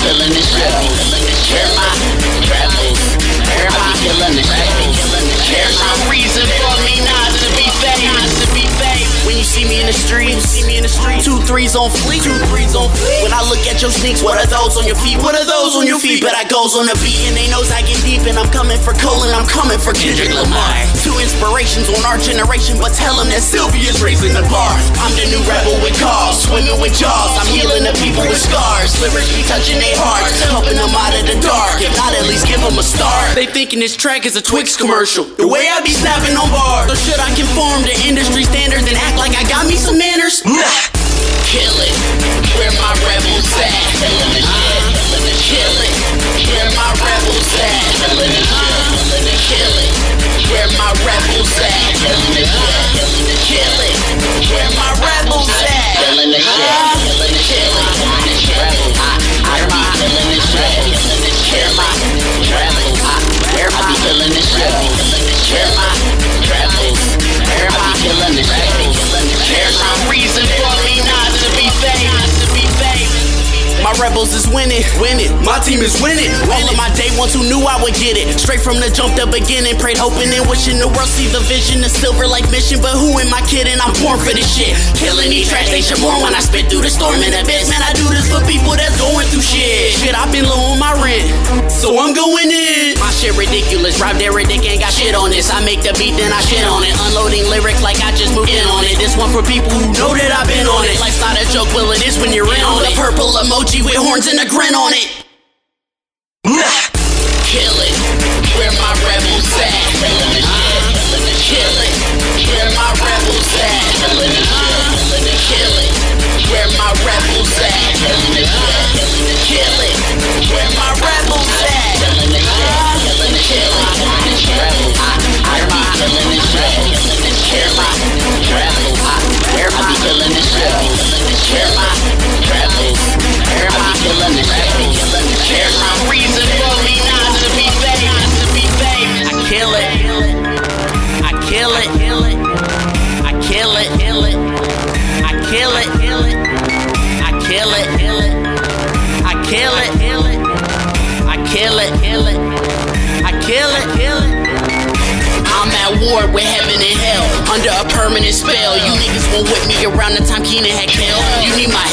killing the show. Where my be killing the show. There's no reason for me not to be famous. When you see me in the street. Two threes on fleek. When I look at your sneaks, what are those on your feet? What are those on your feet? But I goes on the beat and they knows I get deep and I'm coming for Cole and I'm coming for Kendrick Lamar. Two inspirations on our generation, but tell them that Silvy's raising the bar. I'm the new rebel with calls, swimming with jaws. I'm touching their hearts, helping them out of the dark. If not, at least give them a start. They thinking this track is a Twix commercial. The way I be snapping on bars. So should I conform to industry standards and act like I got me some manners? Nah. Kill it. Killing the shit. Where my rebels. Where be killing the. There's no reason rebels is winning, winning. My team is winning. All of my day ones who knew I would get it. Straight from the jump, the beginning. Prayed, hoping, and wishing the world see the vision. The silver like mission, but who am I kidding? I'm born for this shit. Killing these tracks, they should mourn when I spit through the storm in the bitch. Man, I do this for people that's going through shit. Shit, I've been low on my rent, so I'm going in. My shit ridiculous. Rob Dyrdek ain't got shit on this. I make the beat, then I shit on it. Unloading lyrics like I just moved in on it. This one for people who know that I've been on joke, well it is when you're in on it. Purple emoji with horns and a grin on it. Kill it. I kill it. I'm at war with heaven and hell under a permanent spell. You niggas won't whip me around the time Keenan had killed. You need my